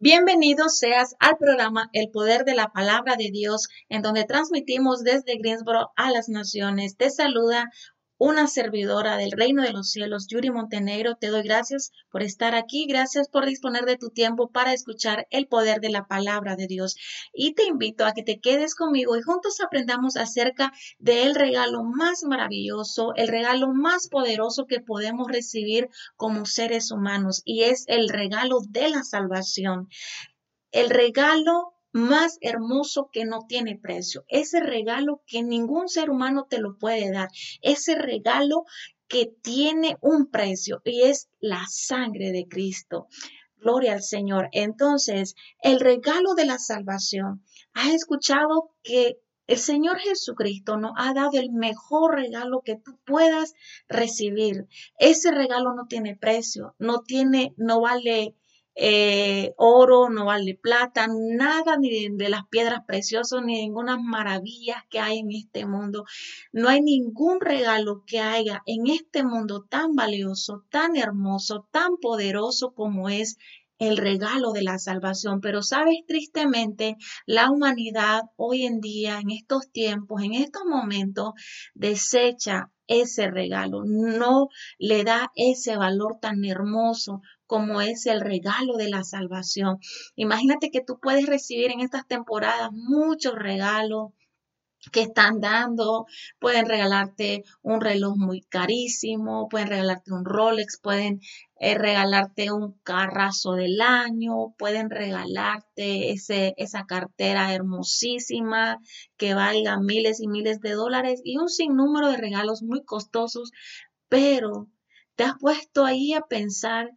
Bienvenido seas al programa El Poder de la Palabra de Dios, en donde transmitimos desde Greensboro a las naciones. Te saluda una servidora del reino de los cielos, Yuri Montenegro. Te doy gracias por estar aquí, gracias por disponer de tu tiempo para escuchar el poder de la palabra de Dios. Y te invito a que te quedes conmigo y juntos aprendamos acerca del regalo más maravilloso, el regalo más poderoso que podemos recibir como seres humanos, y es el regalo de la salvación. El regalo más hermoso que no tiene precio, ese regalo que ningún ser humano te lo puede dar, ese regalo que tiene un precio y es la sangre de Cristo. Gloria al Señor. Entonces, el regalo de la salvación. ¿Has escuchado que el Señor Jesucristo nos ha dado el mejor regalo que tú puedas recibir? Ese regalo no tiene precio, no tiene, no vale eh, oro, no vale plata, nada ni de, las piedras preciosas, ni ninguna maravilla que hay en este mundo. No hay ningún regalo que haya en este mundo tan valioso, tan hermoso, tan poderoso como es el regalo de la salvación. Pero sabes, tristemente, la humanidad hoy en día, en estos tiempos, en estos momentos, desecha ese regalo, no le da ese valor tan hermoso como es el regalo de la salvación. Imagínate que tú puedes recibir en estas temporadas muchos regalos, que están dando, pueden regalarte un reloj muy carísimo, pueden regalarte un Rolex, pueden eh, regalarte un carrazo del año, pueden regalarte ese, esa cartera hermosísima que valga miles y miles de dólares y un sinnúmero de regalos muy costosos, pero te has puesto ahí a pensar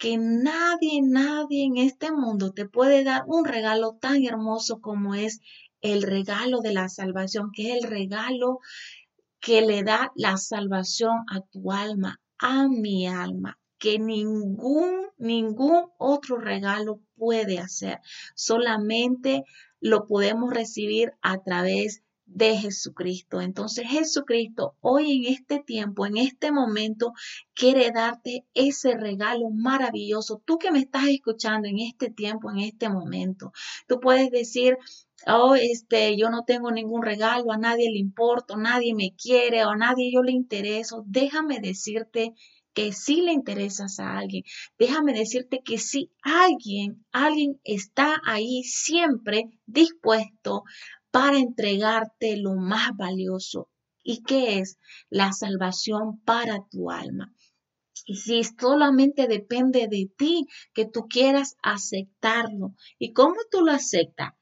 que nadie, nadie en este mundo te puede dar un regalo tan hermoso como es el regalo de la salvación, que es el regalo que le da la salvación a tu alma, a mi alma, que ningún, ningún otro regalo puede hacer. Solamente lo podemos recibir a través de Jesucristo. Entonces Jesucristo hoy en este tiempo, en este momento, quiere darte ese regalo maravilloso. Tú que me estás escuchando en este tiempo, en este momento, tú puedes decir, oh, este, yo no tengo ningún regalo, a nadie le importo, nadie me quiere o a nadie yo le intereso. Déjame decirte que sí le interesas a alguien. Déjame decirte que si alguien, alguien está ahí siempre dispuesto para entregarte lo más valioso. ¿Y qué es? La salvación para tu alma. Y si solamente depende de ti que tú quieras aceptarlo. ¿Y cómo tú lo aceptas?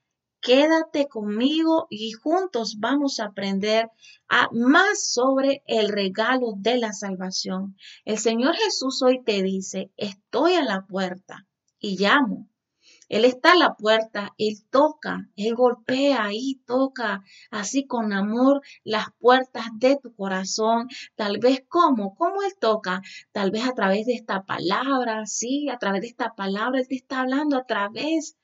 Quédate conmigo y juntos vamos a aprender a más sobre el regalo de la salvación. El Señor Jesús hoy te dice, estoy a la puerta y llamo. Él está a la puerta, Él toca, Él golpea ahí, toca así con amor las puertas de tu corazón. Tal vez cómo, cómo Él toca, tal vez a través de esta palabra, sí, a través de esta palabra, Él te está hablando a través,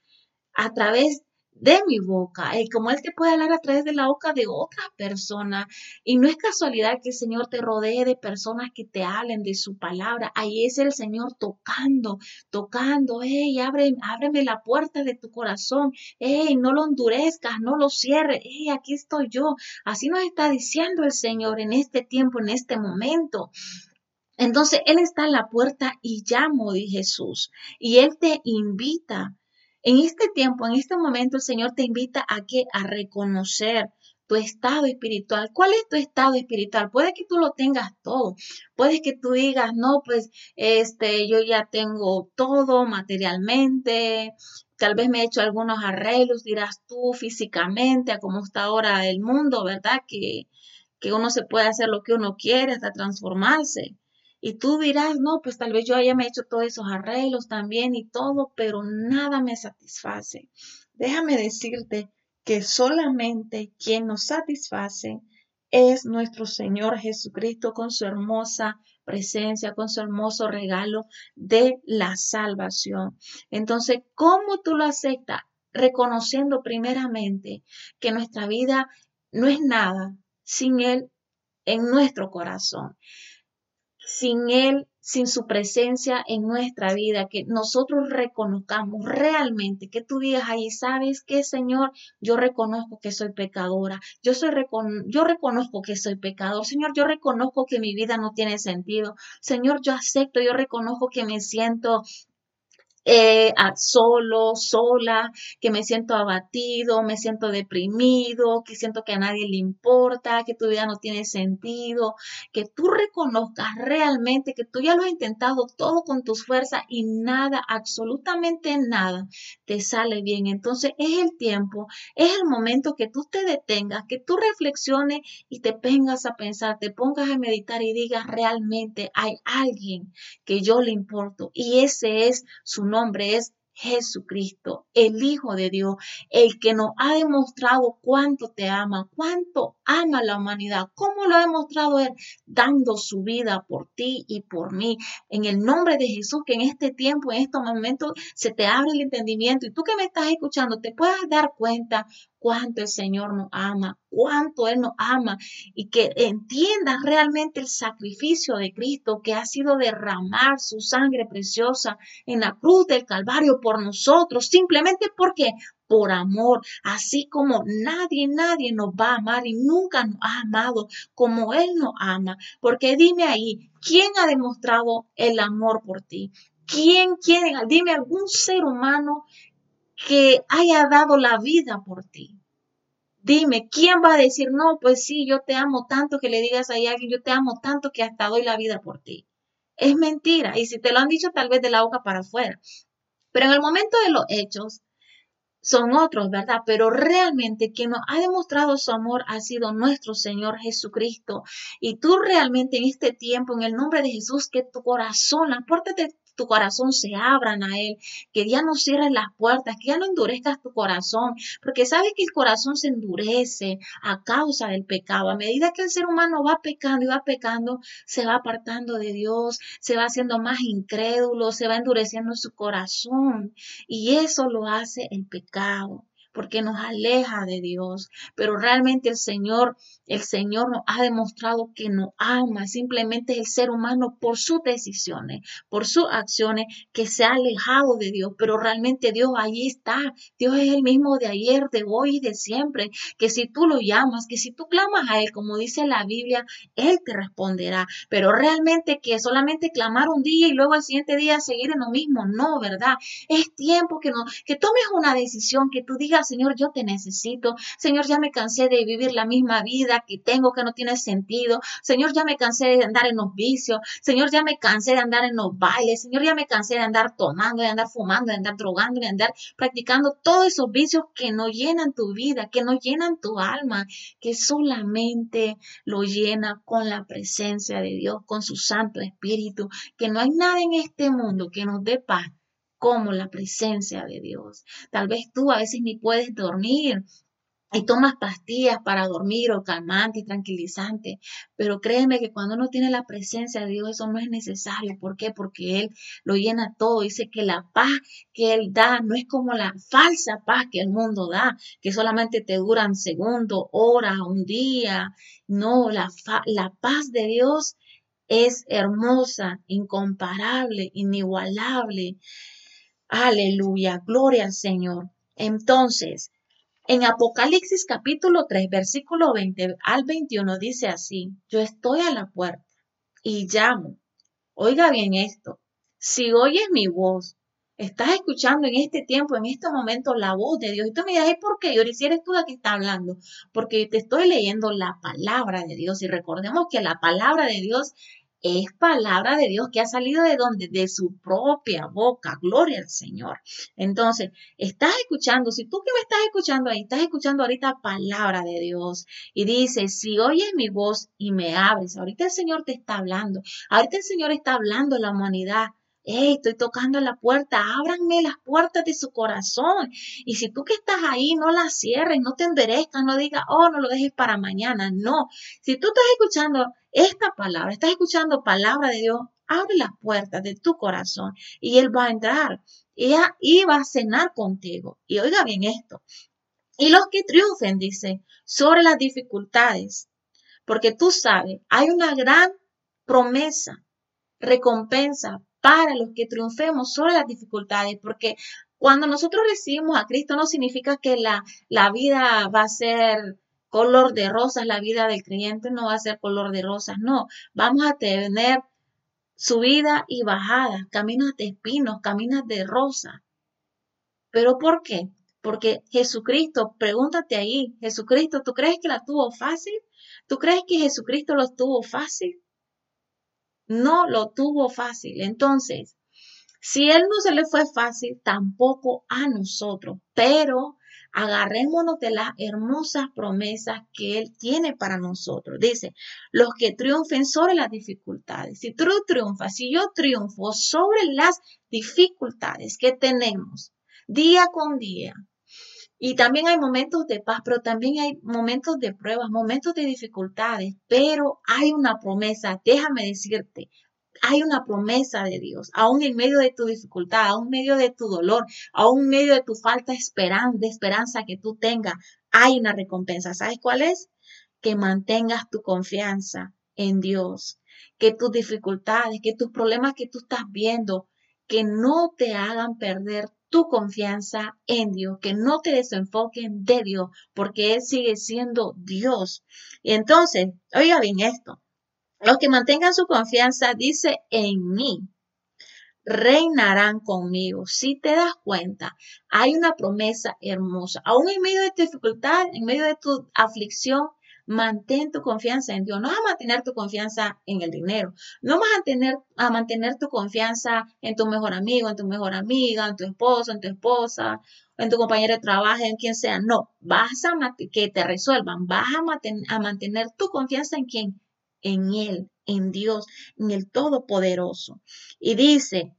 a través de mi boca, y como Él te puede hablar a través de la boca de otra persona. Y no es casualidad que el Señor te rodee de personas que te hablen de su palabra. Ahí es el Señor tocando, tocando, hey, abre, ábreme la puerta de tu corazón, hey, no lo endurezcas, no lo cierres, hey, aquí estoy yo. Así nos está diciendo el Señor en este tiempo, en este momento. Entonces Él está en la puerta y llamo, de Jesús, y Él te invita en este tiempo, en este momento, el Señor te invita a que a reconocer tu estado espiritual. ¿Cuál es tu estado espiritual? Puede que tú lo tengas todo. Puede que tú digas, no, pues, este, yo ya tengo todo materialmente. Tal vez me he hecho algunos arreglos, dirás tú, físicamente, a cómo está ahora el mundo, ¿verdad? Que, que uno se puede hacer lo que uno quiere hasta transformarse. Y tú dirás, no, pues tal vez yo haya hecho todos esos arreglos también y todo, pero nada me satisface. Déjame decirte que solamente quien nos satisface es nuestro Señor Jesucristo con su hermosa presencia, con su hermoso regalo de la salvación. Entonces, ¿cómo tú lo aceptas? Reconociendo primeramente que nuestra vida no es nada sin Él en nuestro corazón sin Él, sin su presencia en nuestra vida, que nosotros reconozcamos realmente, que tú digas ahí, ¿sabes qué, Señor? Yo reconozco que soy pecadora, yo, soy yo reconozco que soy pecador, Señor, yo reconozco que mi vida no tiene sentido, Señor, yo acepto, yo reconozco que me siento eh, solo, sola, que me siento abatido, me siento deprimido, que siento que a nadie le importa, que tu vida no tiene sentido, que tú reconozcas realmente que tú ya lo has intentado todo con tus fuerzas y nada, absolutamente nada te sale bien. Entonces es el tiempo, es el momento que tú te detengas, que tú reflexiones y te vengas a pensar, te pongas a meditar y digas realmente hay alguien que yo le importo y ese es su nombre es Jesucristo, el Hijo de Dios, el que nos ha demostrado cuánto te ama, cuánto ama la humanidad, cómo lo ha demostrado Él, dando su vida por ti y por mí. En el nombre de Jesús, que en este tiempo, en estos momentos, se te abre el entendimiento y tú que me estás escuchando, te puedas dar cuenta cuánto el Señor nos ama, cuánto Él nos ama y que entiendas realmente el sacrificio de Cristo que ha sido derramar su sangre preciosa en la cruz del Calvario por nosotros, simplemente porque por amor, así como nadie, nadie nos va a amar y nunca nos ha amado como Él nos ama. Porque dime ahí, ¿quién ha demostrado el amor por ti? ¿Quién, quién? Dime algún ser humano que haya dado la vida por ti. Dime, ¿quién va a decir, no, pues sí, yo te amo tanto que le digas a alguien, yo te amo tanto que hasta doy la vida por ti? Es mentira. Y si te lo han dicho, tal vez de la boca para afuera. Pero en el momento de los hechos, son otros, ¿verdad? Pero realmente quien nos ha demostrado su amor ha sido nuestro Señor Jesucristo. Y tú realmente en este tiempo, en el nombre de Jesús, que tu corazón, las puertas de tu corazón se abran a Él, que ya no cierres las puertas, que ya no endurezcas tu corazón, porque sabes que el corazón se endurece a causa del pecado. A medida que el ser humano va pecando y va pecando, se va apartando de Dios, se va haciendo más incrédulo, se va endureciendo su corazón y eso lo hace el pecado porque nos aleja de Dios. Pero realmente el Señor, el Señor nos ha demostrado que nos ama. Simplemente es el ser humano por sus decisiones, por sus acciones, que se ha alejado de Dios. Pero realmente Dios ahí está. Dios es el mismo de ayer, de hoy y de siempre. Que si tú lo llamas, que si tú clamas a Él, como dice la Biblia, Él te responderá. Pero realmente que solamente clamar un día y luego al siguiente día seguir en lo mismo, no, ¿verdad? Es tiempo que, no, que tomes una decisión, que tú digas, Señor, yo te necesito. Señor, ya me cansé de vivir la misma vida que tengo que no tiene sentido. Señor, ya me cansé de andar en los vicios. Señor, ya me cansé de andar en los bailes. Señor, ya me cansé de andar tomando, de andar fumando, de andar drogando, de andar practicando todos esos vicios que no llenan tu vida, que no llenan tu alma, que solamente lo llena con la presencia de Dios, con su Santo Espíritu, que no hay nada en este mundo que nos dé paz como la presencia de Dios. Tal vez tú a veces ni puedes dormir y tomas pastillas para dormir o calmante y tranquilizante, pero créeme que cuando uno tiene la presencia de Dios eso no es necesario. ¿Por qué? Porque Él lo llena todo. Dice que la paz que Él da no es como la falsa paz que el mundo da, que solamente te duran segundos, horas, un día. No, la, la paz de Dios es hermosa, incomparable, inigualable. Aleluya, gloria al Señor. Entonces, en Apocalipsis capítulo 3, versículo 20 al 21 dice así, yo estoy a la puerta y llamo. Oiga bien esto, si oyes mi voz, estás escuchando en este tiempo, en este momento, la voz de Dios. Y tú me dirás, ¿por qué? Yo si eres tú la que está hablando, porque te estoy leyendo la palabra de Dios. Y recordemos que la palabra de Dios es palabra de Dios que ha salido de donde? De su propia boca. Gloria al Señor. Entonces, estás escuchando, si tú que me estás escuchando ahí, estás escuchando ahorita palabra de Dios y dice, si oyes mi voz y me abres, ahorita el Señor te está hablando, ahorita el Señor está hablando a la humanidad hey, estoy tocando la puerta, ábranme las puertas de su corazón. Y si tú que estás ahí, no las cierres, no te enderezcas, no digas, oh, no lo dejes para mañana. No, si tú estás escuchando esta palabra, estás escuchando palabra de Dios, abre las puertas de tu corazón y Él va a entrar y va a cenar contigo. Y oiga bien esto. Y los que triunfen, dice, sobre las dificultades, porque tú sabes, hay una gran promesa recompensa para los que triunfemos sobre las dificultades, porque cuando nosotros recibimos a Cristo no significa que la, la vida va a ser color de rosas, la vida del creyente no va a ser color de rosas, no, vamos a tener subida y bajada, caminos de espinos, caminos de rosa. ¿Pero por qué? Porque Jesucristo, pregúntate ahí, Jesucristo, ¿tú crees que la tuvo fácil? ¿Tú crees que Jesucristo lo tuvo fácil? No lo tuvo fácil. Entonces, si Él no se le fue fácil, tampoco a nosotros. Pero agarrémonos de las hermosas promesas que Él tiene para nosotros. Dice, los que triunfen sobre las dificultades. Si tú triunfas, si yo triunfo sobre las dificultades que tenemos día con día, y también hay momentos de paz, pero también hay momentos de pruebas, momentos de dificultades, pero hay una promesa, déjame decirte, hay una promesa de Dios, aún en medio de tu dificultad, aún en medio de tu dolor, aún en medio de tu falta de esperanza, que tú tengas, hay una recompensa. ¿Sabes cuál es? Que mantengas tu confianza en Dios, que tus dificultades, que tus problemas que tú estás viendo, que no te hagan perder tu confianza en Dios, que no te desenfoquen de Dios, porque Él sigue siendo Dios. Y entonces, oiga bien esto, los que mantengan su confianza, dice, en mí, reinarán conmigo. Si te das cuenta, hay una promesa hermosa. Aún en medio de tu dificultad, en medio de tu aflicción, mantén tu confianza en Dios. No vas a mantener tu confianza en el dinero. No vas a, tener, a mantener tu confianza en tu mejor amigo, en tu mejor amiga, en tu esposo, en tu esposa, en tu compañero de trabajo, en quien sea. No, vas a que te resuelvan. Vas a, a mantener tu confianza en quien en Él, en Dios, en el Todopoderoso. Y dice,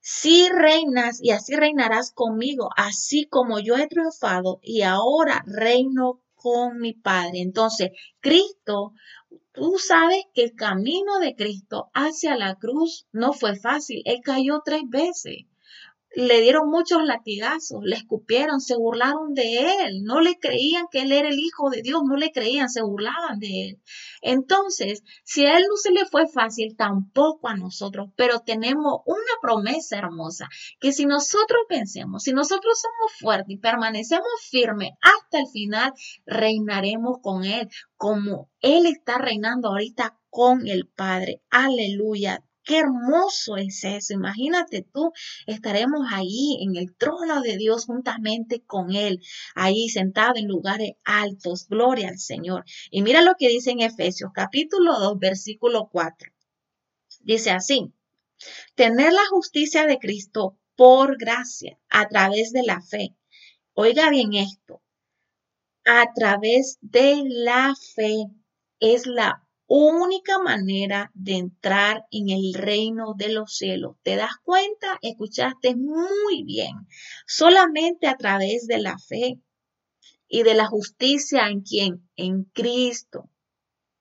si reinas y así reinarás conmigo, así como yo he triunfado y ahora reino con mi Padre. Entonces, Cristo, tú sabes que el camino de Cristo hacia la cruz no fue fácil. Él cayó tres veces le dieron muchos latigazos, le escupieron, se burlaron de él, no le creían que él era el Hijo de Dios, no le creían, se burlaban de él. Entonces, si a él no se le fue fácil, tampoco a nosotros, pero tenemos una promesa hermosa, que si nosotros pensemos, si nosotros somos fuertes y permanecemos firmes hasta el final, reinaremos con él, como él está reinando ahorita con el Padre. Aleluya. Qué hermoso es eso. Imagínate tú, estaremos ahí en el trono de Dios juntamente con Él, ahí sentado en lugares altos. Gloria al Señor. Y mira lo que dice en Efesios capítulo 2, versículo 4. Dice así, tener la justicia de Cristo por gracia, a través de la fe. Oiga bien esto, a través de la fe es la única manera de entrar en el reino de los cielos. ¿Te das cuenta? Escuchaste muy bien. Solamente a través de la fe y de la justicia en quien? En Cristo.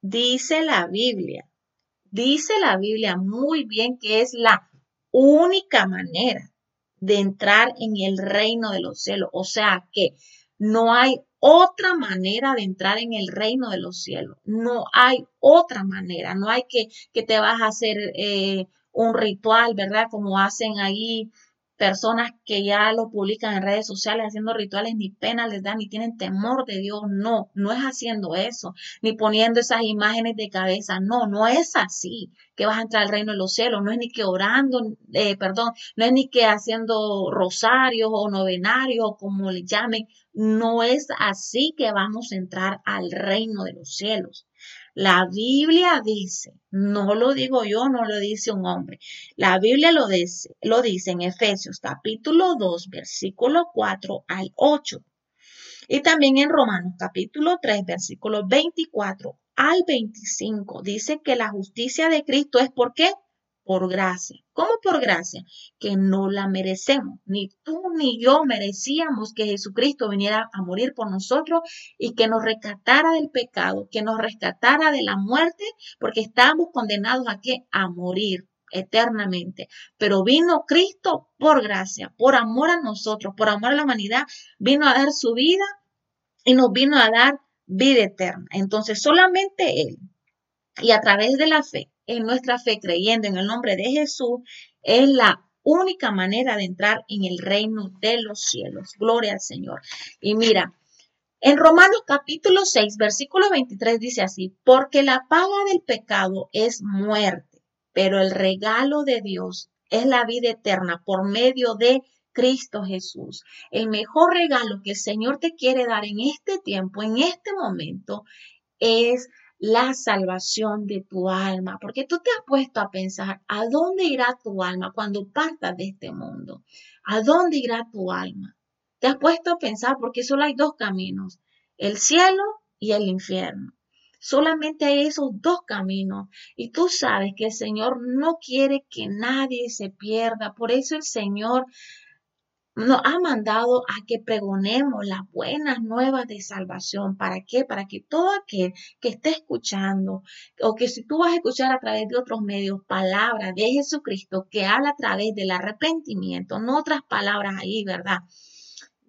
Dice la Biblia. Dice la Biblia muy bien que es la única manera de entrar en el reino de los cielos. O sea que no hay otra manera de entrar en el reino de los cielos. No hay otra manera. No hay que, que te vas a hacer eh, un ritual, ¿verdad? Como hacen ahí personas que ya lo publican en redes sociales haciendo rituales, ni pena les dan, ni tienen temor de Dios. No, no es haciendo eso, ni poniendo esas imágenes de cabeza. No, no es así que vas a entrar al reino de los cielos. No es ni que orando, eh, perdón, no es ni que haciendo rosarios o novenarios o como le llamen. No es así que vamos a entrar al reino de los cielos. La Biblia dice, no lo digo yo, no lo dice un hombre. La Biblia lo dice, lo dice en Efesios capítulo 2, versículo 4 al 8. Y también en Romanos capítulo 3, versículo 24 al 25. Dice que la justicia de Cristo es por qué? Por gracia. ¿Cómo por gracia? Que no la merecemos. Ni tú ni yo merecíamos que Jesucristo viniera a morir por nosotros y que nos rescatara del pecado, que nos rescatara de la muerte, porque estábamos condenados a? A morir eternamente. Pero vino Cristo por gracia, por amor a nosotros, por amor a la humanidad, vino a dar su vida y nos vino a dar vida eterna. Entonces solamente Él y a través de la fe en nuestra fe creyendo en el nombre de Jesús es la única manera de entrar en el reino de los cielos. Gloria al Señor. Y mira, en Romanos capítulo 6, versículo 23 dice así, porque la paga del pecado es muerte, pero el regalo de Dios es la vida eterna por medio de Cristo Jesús. El mejor regalo que el Señor te quiere dar en este tiempo, en este momento, es la salvación de tu alma, porque tú te has puesto a pensar, ¿a dónde irá tu alma cuando partas de este mundo? ¿A dónde irá tu alma? Te has puesto a pensar, porque solo hay dos caminos, el cielo y el infierno. Solamente hay esos dos caminos. Y tú sabes que el Señor no quiere que nadie se pierda. Por eso el Señor nos ha mandado a que pregonemos las buenas nuevas de salvación. ¿Para qué? Para que todo aquel que esté escuchando, o que si tú vas a escuchar a través de otros medios palabras de Jesucristo que habla a través del arrepentimiento, no otras palabras ahí, ¿verdad?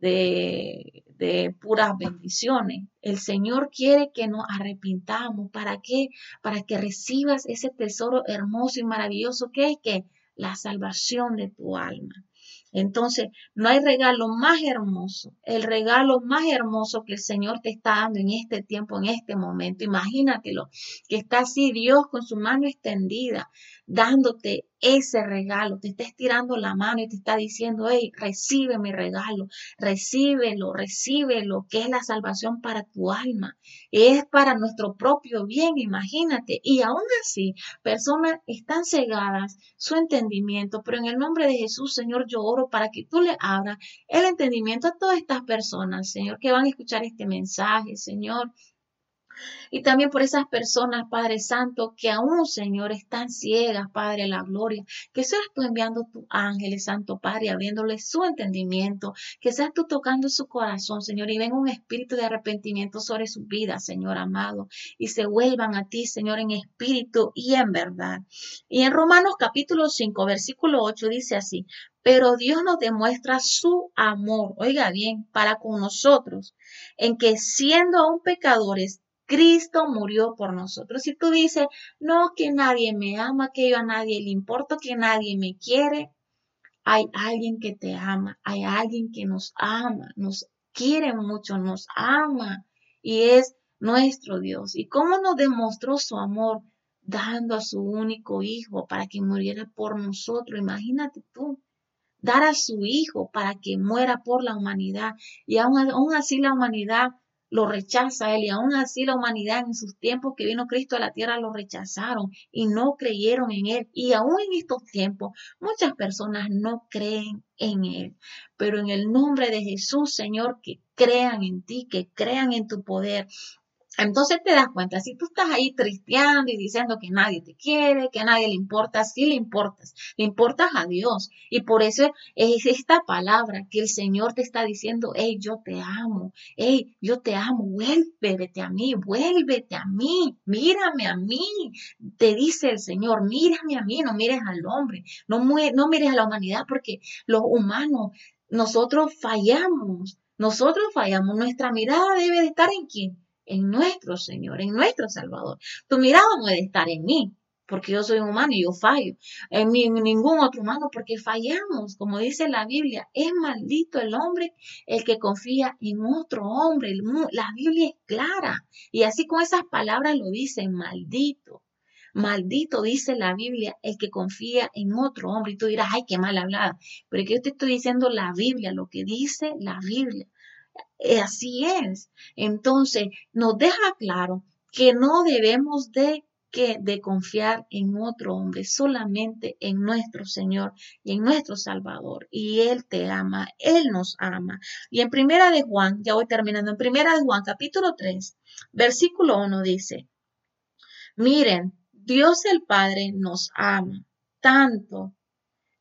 De, de puras bendiciones. El Señor quiere que nos arrepintamos. ¿Para qué? Para que recibas ese tesoro hermoso y maravilloso que es que la salvación de tu alma. Entonces, no hay regalo más hermoso, el regalo más hermoso que el Señor te está dando en este tiempo, en este momento. Imagínatelo, que está así Dios con su mano extendida, dándote ese regalo, te está estirando la mano y te está diciendo, hey, recibe mi regalo, recíbelo, recíbelo, que es la salvación para tu alma, es para nuestro propio bien, imagínate. Y aún así, personas están cegadas su entendimiento, pero en el nombre de Jesús, Señor, yo oro para que tú le abras el entendimiento a todas estas personas, Señor, que van a escuchar este mensaje, Señor y también por esas personas, Padre Santo, que aún, Señor, están ciegas, Padre, la gloria. Que seas tú enviando tu ángeles, Santo Padre, abriéndole su entendimiento. Que seas tú tocando su corazón, Señor, y venga un espíritu de arrepentimiento sobre su vida, Señor amado. Y se vuelvan a ti, Señor, en espíritu y en verdad. Y en Romanos capítulo 5, versículo 8 dice así, pero Dios nos demuestra su amor, oiga bien, para con nosotros, en que siendo aún pecadores, Cristo murió por nosotros. Si tú dices, no, que nadie me ama, que yo a nadie le importo, que nadie me quiere, hay alguien que te ama, hay alguien que nos ama, nos quiere mucho, nos ama y es nuestro Dios. ¿Y cómo nos demostró su amor? Dando a su único hijo para que muriera por nosotros. Imagínate tú, dar a su hijo para que muera por la humanidad. Y aún, aún así la humanidad lo rechaza él y aún así la humanidad en sus tiempos que vino Cristo a la tierra lo rechazaron y no creyeron en él. Y aún en estos tiempos muchas personas no creen en él. Pero en el nombre de Jesús Señor que crean en ti que crean en tu poder entonces te das cuenta, si tú estás ahí tristeando y diciendo que nadie te quiere, que a nadie le importa, sí le importas, le importas a Dios. Y por eso es esta palabra que el Señor te está diciendo, hey, yo te amo, hey, yo te amo, vuélvete a mí, vuélvete a mí, mírame a mí, te dice el Señor, mírame a mí, no mires al hombre, no, no mires a la humanidad porque los humanos, nosotros fallamos, nosotros fallamos, nuestra mirada debe de estar en quién? En nuestro Señor, en nuestro Salvador. Tu mirada no debe estar en mí, porque yo soy humano y yo fallo. En, ningún otro humano, porque fallamos. Como dice la Biblia, es maldito el hombre el que confía en otro hombre. La Biblia es clara. Y así con esas palabras lo dice, maldito. Maldito dice la Biblia el que confía en otro hombre. Y tú dirás, ay, qué mal hablada. Pero que yo te estoy diciendo la Biblia, lo que dice la Biblia. Eh, así es. Entonces, nos deja claro que no debemos de que de confiar en otro hombre, solamente en nuestro Señor y en nuestro Salvador. Y Él te ama, Él nos ama. Y en Primera de Juan, ya voy terminando, en Primera de Juan, capítulo 3, versículo 1 dice, miren, Dios el Padre nos ama tanto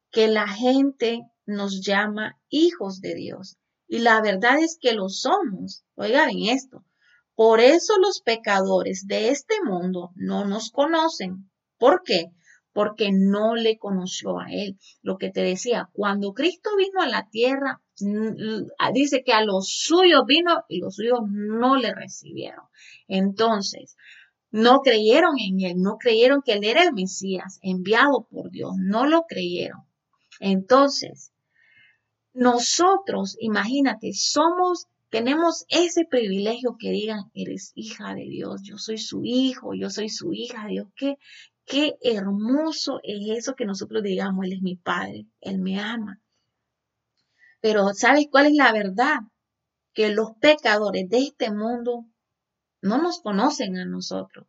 que la gente nos llama hijos de Dios. Y la verdad es que lo somos. Oigan esto. Por eso los pecadores de este mundo no nos conocen. ¿Por qué? Porque no le conoció a Él. Lo que te decía, cuando Cristo vino a la tierra, dice que a los suyos vino y los suyos no le recibieron. Entonces, No creyeron en él, no creyeron que él era el Mesías enviado por Dios, no lo creyeron. Entonces, nosotros, imagínate, somos, tenemos ese privilegio que digan, eres hija de Dios, yo soy su hijo, yo soy su hija de Dios. Qué, qué hermoso es eso que nosotros digamos, Él es mi Padre, Él me ama. Pero ¿sabes cuál es la verdad? Que los pecadores de este mundo no nos conocen a nosotros.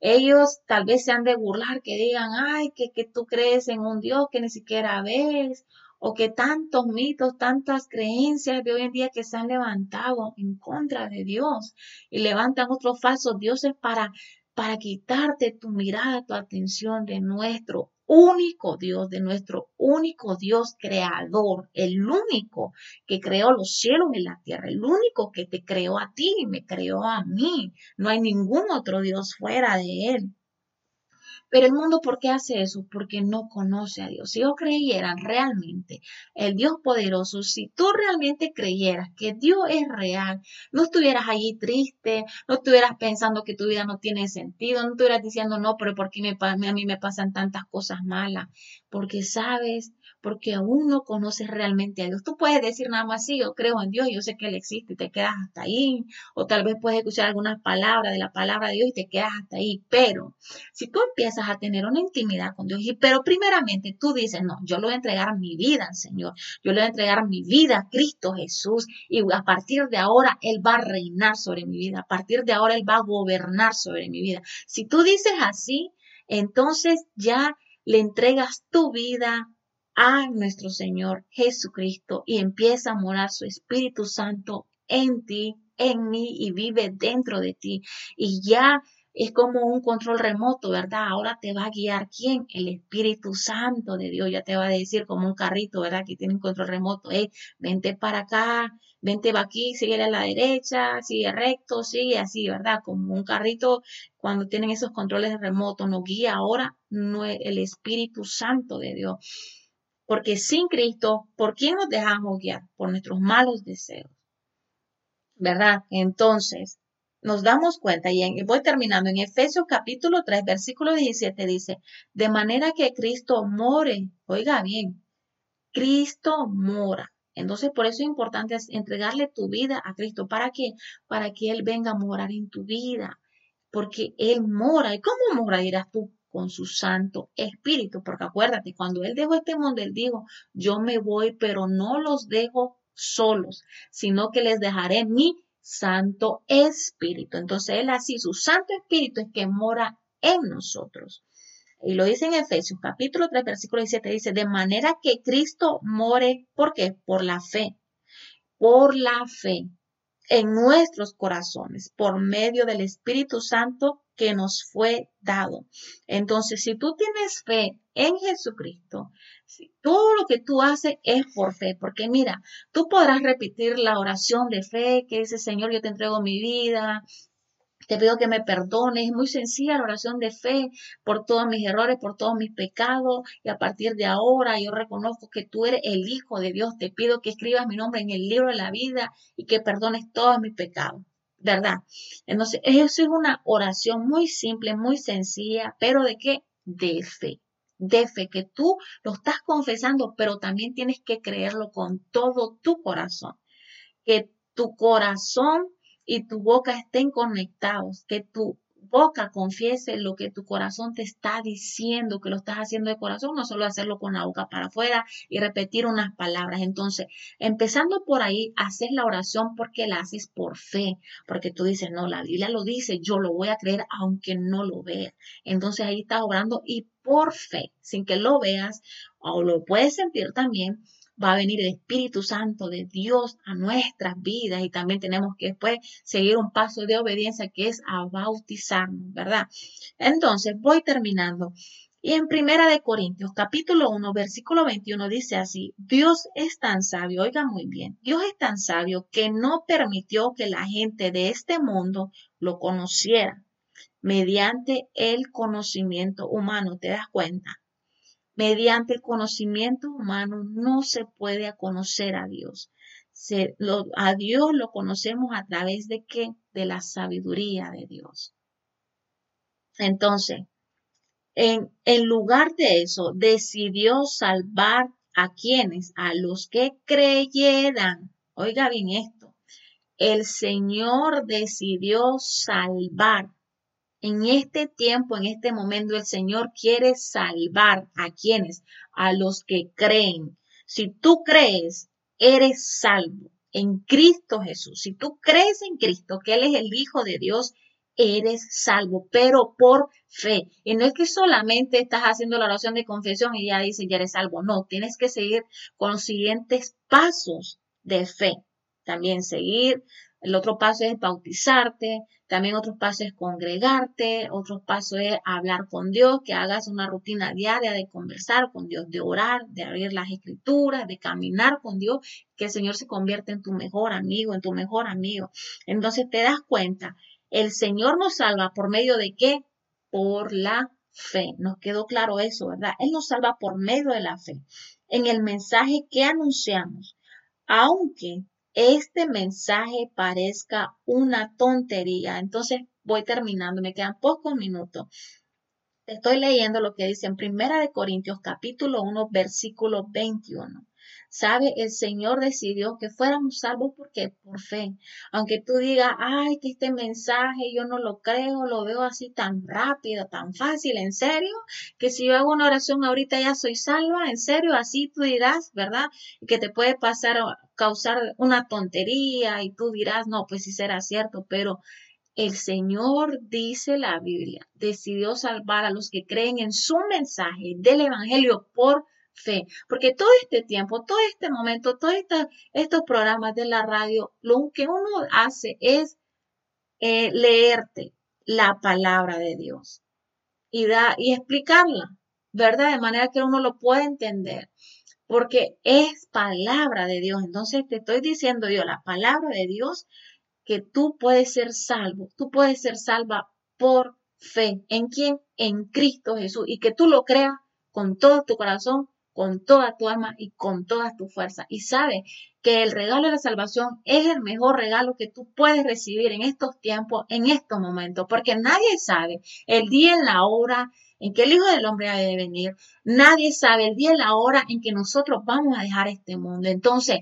Ellos tal vez se han de burlar, que digan, ay, que, que tú crees en un Dios que ni siquiera ves, o que tantos mitos, tantas creencias de hoy en día que se han levantado en contra de Dios y levantan otros falsos dioses para, para quitarte tu mirada, tu atención de nuestro único Dios, de nuestro único Dios creador, el único que creó los cielos y la tierra, el único que te creó a ti y me creó a mí. No hay ningún otro Dios fuera de él. Pero el mundo, ¿por qué hace eso? Porque no conoce a Dios. Si ellos creyeran realmente el Dios poderoso, si tú realmente creyeras que Dios es real, no estuvieras allí triste, no estuvieras pensando que tu vida no tiene sentido, no estuvieras diciendo, no, pero ¿por qué me, a mí me pasan tantas cosas malas? Porque sabes porque aún no conoces realmente a Dios. Tú puedes decir nada más, sí, yo creo en Dios, yo sé que Él existe y te quedas hasta ahí, o tal vez puedes escuchar algunas palabras de la palabra de Dios y te quedas hasta ahí, pero si tú empiezas a tener una intimidad con Dios, y, pero primeramente tú dices, no, yo le voy a entregar mi vida al Señor, yo le voy a entregar mi vida a Cristo Jesús y a partir de ahora Él va a reinar sobre mi vida, a partir de ahora Él va a gobernar sobre mi vida. Si tú dices así, entonces ya le entregas tu vida a nuestro Señor Jesucristo y empieza a morar su Espíritu Santo en ti, en mí y vive dentro de ti. Y ya es como un control remoto, ¿verdad? Ahora te va a guiar quién? El Espíritu Santo de Dios. Ya te va a decir como un carrito, ¿verdad? Que tiene un control remoto. Hey, vente para acá, vente va aquí, sigue a la derecha, sigue recto, sigue así, ¿verdad? Como un carrito cuando tienen esos controles remotos, nos guía ahora el Espíritu Santo de Dios. Porque sin Cristo, ¿por quién nos dejamos guiar? Por nuestros malos deseos. ¿Verdad? Entonces, nos damos cuenta, y voy terminando, en Efesios capítulo 3, versículo 17 dice, de manera que Cristo more, oiga bien, Cristo mora. Entonces, por eso es importante entregarle tu vida a Cristo. ¿Para qué? Para que Él venga a morar en tu vida. Porque Él mora. ¿Y cómo mora? Dirás tú, con su Santo Espíritu. Porque acuérdate, cuando Él dejó este mundo, Él dijo, yo me voy, pero no los dejo solos, sino que les dejaré mi Santo Espíritu. Entonces Él así, su Santo Espíritu es que mora en nosotros. Y lo dice en Efesios capítulo 3, versículo 17, dice, de manera que Cristo more, ¿por qué? Por la fe. Por la fe en nuestros corazones, por medio del Espíritu Santo que nos fue dado. Entonces, si tú tienes fe en Jesucristo, todo lo que tú haces es por fe, porque mira, tú podrás repetir la oración de fe que dice, Señor, yo te entrego mi vida, te pido que me perdones. Es muy sencilla la oración de fe por todos mis errores, por todos mis pecados. Y a partir de ahora yo reconozco que tú eres el Hijo de Dios. Te pido que escribas mi nombre en el libro de la vida y que perdones todos mis pecados. ¿Verdad? Entonces, eso es una oración muy simple, muy sencilla, pero ¿de qué? De fe. De fe, que tú lo estás confesando, pero también tienes que creerlo con todo tu corazón. Que tu corazón y tu boca estén conectados, que tu boca confiese lo que tu corazón te está diciendo, que lo estás haciendo de corazón, no solo hacerlo con la boca para afuera y repetir unas palabras. Entonces, empezando por ahí, haces la oración porque la haces por fe, porque tú dices, no, la Biblia lo dice, yo lo voy a creer aunque no lo vea. Entonces ahí estás obrando y por fe, sin que lo veas o lo puedes sentir también, va a venir el Espíritu Santo de Dios a nuestras vidas y también tenemos que después seguir un paso de obediencia que es a bautizarnos, ¿verdad? Entonces, voy terminando. Y en Primera de Corintios, capítulo 1, versículo 21 dice así, Dios es tan sabio, oiga muy bien, Dios es tan sabio que no permitió que la gente de este mundo lo conociera mediante el conocimiento humano, ¿te das cuenta? Mediante el conocimiento humano no se puede conocer a Dios. a Dios lo conocemos a través de qué? De la sabiduría de Dios. Entonces, en, en lugar de eso, decidió salvar a quienes, a los que creyeran. Oiga bien esto. El Señor decidió salvar. En este tiempo, en este momento, el Señor quiere salvar a quienes, a los que creen. Si tú crees, eres salvo en Cristo Jesús. Si tú crees en Cristo, que Él es el Hijo de Dios, eres salvo, pero por fe. Y no es que solamente estás haciendo la oración de confesión y ya dices, ya eres salvo. No, tienes que seguir con los siguientes pasos de fe. También seguir. El otro paso es bautizarte, también otro paso es congregarte, otro paso es hablar con Dios, que hagas una rutina diaria de conversar con Dios, de orar, de abrir las escrituras, de caminar con Dios, que el Señor se convierta en tu mejor amigo, en tu mejor amigo. Entonces te das cuenta el Señor nos salva por medio de qué? Por la fe. Nos quedó claro eso, ¿verdad? Él nos salva por medio de la fe. En el mensaje que anunciamos, aunque este mensaje parezca una tontería, entonces voy terminando, me quedan pocos minutos. Estoy leyendo lo que dice en Primera de Corintios capítulo 1 versículo 21. ¿Sabe? El Señor decidió que fuéramos salvos porque por fe. Aunque tú digas, ay, que este mensaje yo no lo creo, lo veo así tan rápido, tan fácil, en serio, que si yo hago una oración ahorita ya soy salva, en serio, así tú dirás, ¿verdad? Que te puede pasar, causar una tontería y tú dirás, no, pues sí será cierto, pero el Señor, dice la Biblia, decidió salvar a los que creen en su mensaje del Evangelio por fe. Porque todo este tiempo, todo este momento, todos estos programas de la radio, lo que uno hace es eh, leerte la palabra de Dios y, da, y explicarla, ¿verdad? De manera que uno lo pueda entender. Porque es palabra de Dios. Entonces te estoy diciendo yo, la palabra de Dios, que tú puedes ser salvo. Tú puedes ser salva por fe. ¿En quién? En Cristo Jesús. Y que tú lo creas con todo tu corazón con toda tu alma y con toda tu fuerza. Y sabe que el regalo de la salvación es el mejor regalo que tú puedes recibir en estos tiempos, en estos momentos, porque nadie sabe el día y la hora en que el Hijo del Hombre ha de venir. Nadie sabe el día y la hora en que nosotros vamos a dejar este mundo. Entonces,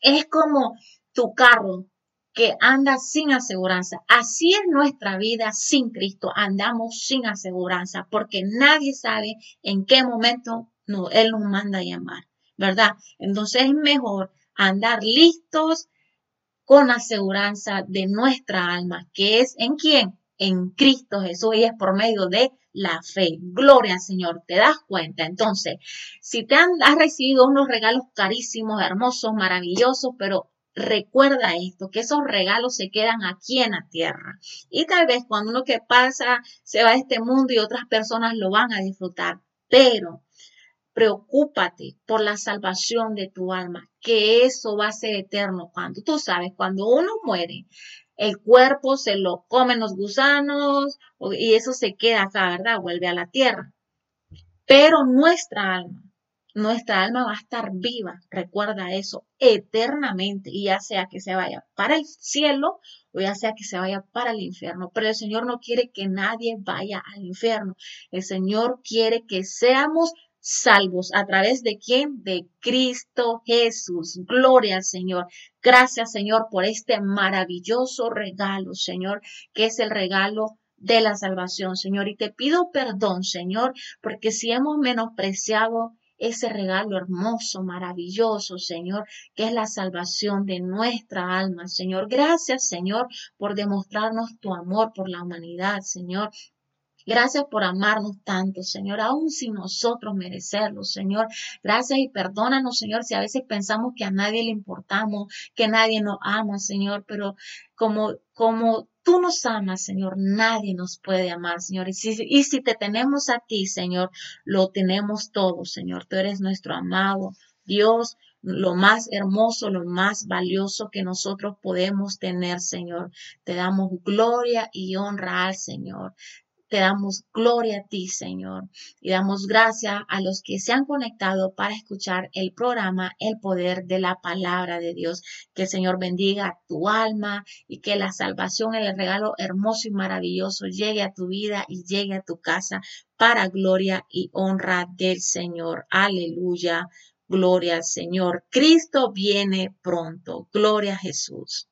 es como tu carro que anda sin aseguranza. Así es nuestra vida sin Cristo. Andamos sin aseguranza porque nadie sabe en qué momento no, Él nos manda a llamar, ¿verdad? Entonces es mejor andar listos con aseguranza de nuestra alma, que es en quién? En Cristo Jesús y es por medio de la fe. Gloria al Señor, ¿te das cuenta? Entonces, si te han, has recibido unos regalos carísimos, hermosos, maravillosos, pero recuerda esto, que esos regalos se quedan aquí en la tierra. Y tal vez cuando uno que pasa se va a este mundo y otras personas lo van a disfrutar, pero Preocúpate por la salvación de tu alma, que eso va a ser eterno cuando tú sabes, cuando uno muere, el cuerpo se lo comen los gusanos y eso se queda acá, ¿verdad? Vuelve a la tierra. Pero nuestra alma, nuestra alma va a estar viva, recuerda eso, eternamente, y ya sea que se vaya para el cielo o ya sea que se vaya para el infierno. Pero el Señor no quiere que nadie vaya al infierno. El Señor quiere que seamos salvos. ¿A través de quién? De Cristo Jesús. Gloria al Señor. Gracias, Señor, por este maravilloso regalo, Señor, que es el regalo de la salvación, Señor. Y te pido perdón, Señor, porque si hemos menospreciado ese regalo hermoso, maravilloso, Señor, que es la salvación de nuestra alma, Señor. Gracias, Señor, por demostrarnos tu amor por la humanidad, Señor. Gracias por amarnos tanto, Señor, aun sin nosotros merecerlo, Señor. Gracias y perdónanos, Señor, si a veces pensamos que a nadie le importamos, que nadie nos ama, Señor, pero como, como tú nos amas, Señor, nadie nos puede amar, Señor. Y si, y si te tenemos a ti, Señor, lo tenemos todo, Señor. Tú eres nuestro amado Dios, lo más hermoso, lo más valioso que nosotros podemos tener, Señor. Te damos gloria y honra al Señor. Te damos gloria a ti, Señor. Y damos gracias a los que se han conectado para escuchar el programa El Poder de la Palabra de Dios. Que el Señor bendiga tu alma y que la salvación, el regalo hermoso y maravilloso llegue a tu vida y llegue a tu casa para gloria y honra del Señor. Aleluya. Gloria al Señor. Cristo viene pronto. Gloria a Jesús.